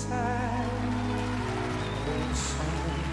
sad old song.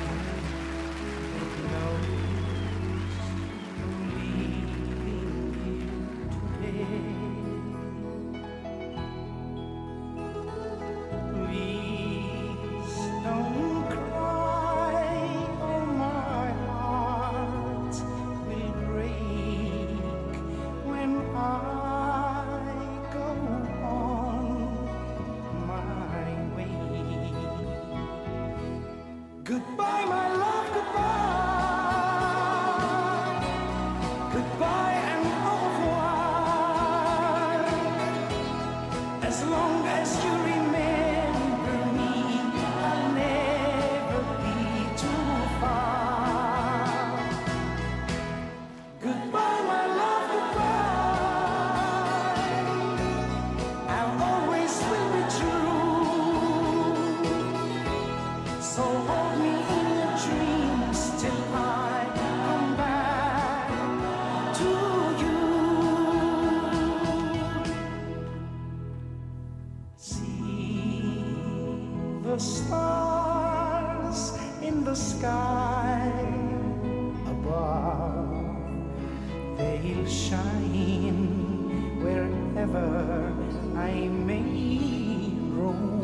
As long as you They'll shine wherever I may roam.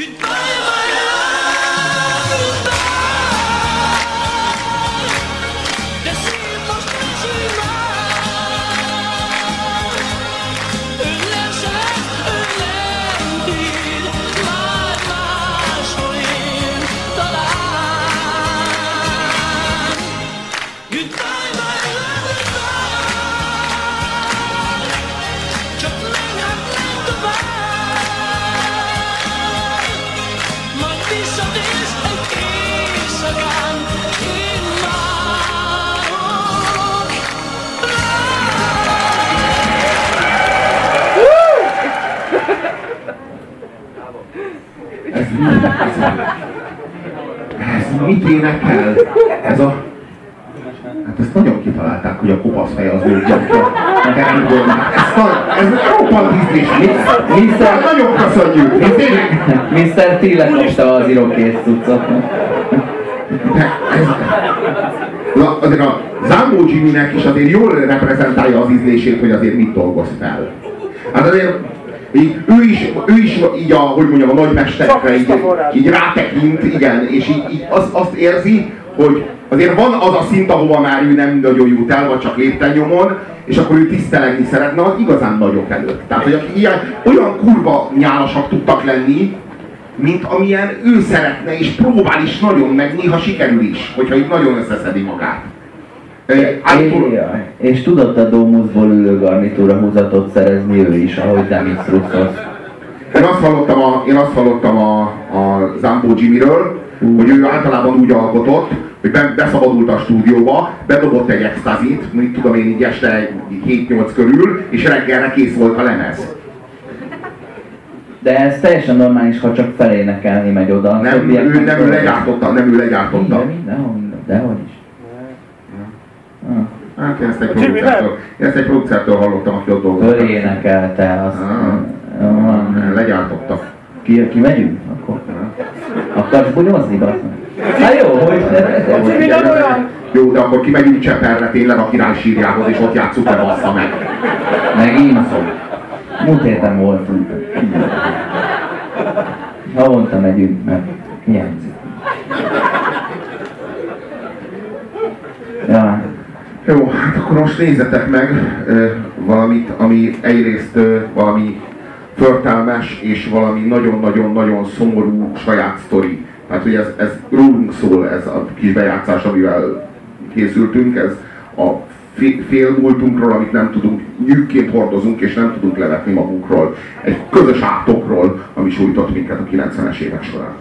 Une Ez mi? Ez mit énekel? Ez a... Hát ezt nagyon kitalálták, hogy a kopasz fej az ő gyakja. Ez, a, ez roppant ízlés. Mr. Nagyon köszönjük. Mr. T lekapta az irokész cuccot. Na, azért a Zambó Jimmy-nek is azért jól reprezentálja az ízlését, hogy azért mit dolgoz fel. Hát azért így, ő, is, ő is így a, hogy mondjam, a nagymesterekre így, így rátekint, igen, és így, így az, azt érzi, hogy azért van az a szint, ahova már ő nem nagyon jut el, vagy csak lépten nyomon, és akkor ő tisztelegni szeretne az igazán nagyok előtt. Tehát, hogy ilyen, olyan kurva nyálasak tudtak lenni, mint amilyen ő szeretne, és próbál is nagyon, meg néha sikerül is, hogyha itt nagyon összeszedi magát. Jaj. És tudott a Domusból ülő garnitúra húzatot szerezni ő is, ahogy Demis Roussos. én azt hallottam a, én azt hallottam a, a Zambó Jimmyről, hogy ő általában úgy alkotott, hogy be- beszabadult a stúdióba, bedobott egy extazit, mit tudom én így este 7-8 körül, és reggelre kész volt a lemez. De ez teljesen normális, ha csak felénekelni megy oda. Nem, ő, nem ő legyártotta, nem ő legyártotta. Minden, mindenhol, minden, dehogy is. Hát én ezt egy producertől, én ezt egy producertől hallottam, aki ott dolgozott. Fölénekelte azt. Ah. Van. Legyártotta. Ki, ki megyünk? Akkor. Akarsz bunyozni? Hát jó, hogy... Jimmy nem olyan! Jó, de akkor kimegyünk Cseperre tényleg a király sírjához, és ott játsszuk le, bassza meg. Megint szó. Múlt héten voltunk. Havonta megyünk, mert hiányzik. Jó, hát akkor most nézzetek meg ö, valamit, ami egyrészt ö, valami förtelmes, és valami nagyon-nagyon-nagyon szomorú saját sztori. Tehát, hogy ez, ez rólunk szól, ez a kis bejátszás, amivel készültünk, ez a fé- félmúltunkról, amit nem tudunk, nyűgként hordozunk, és nem tudunk levetni magunkról. Egy közös átokról, ami sújtott minket a 90-es évek során.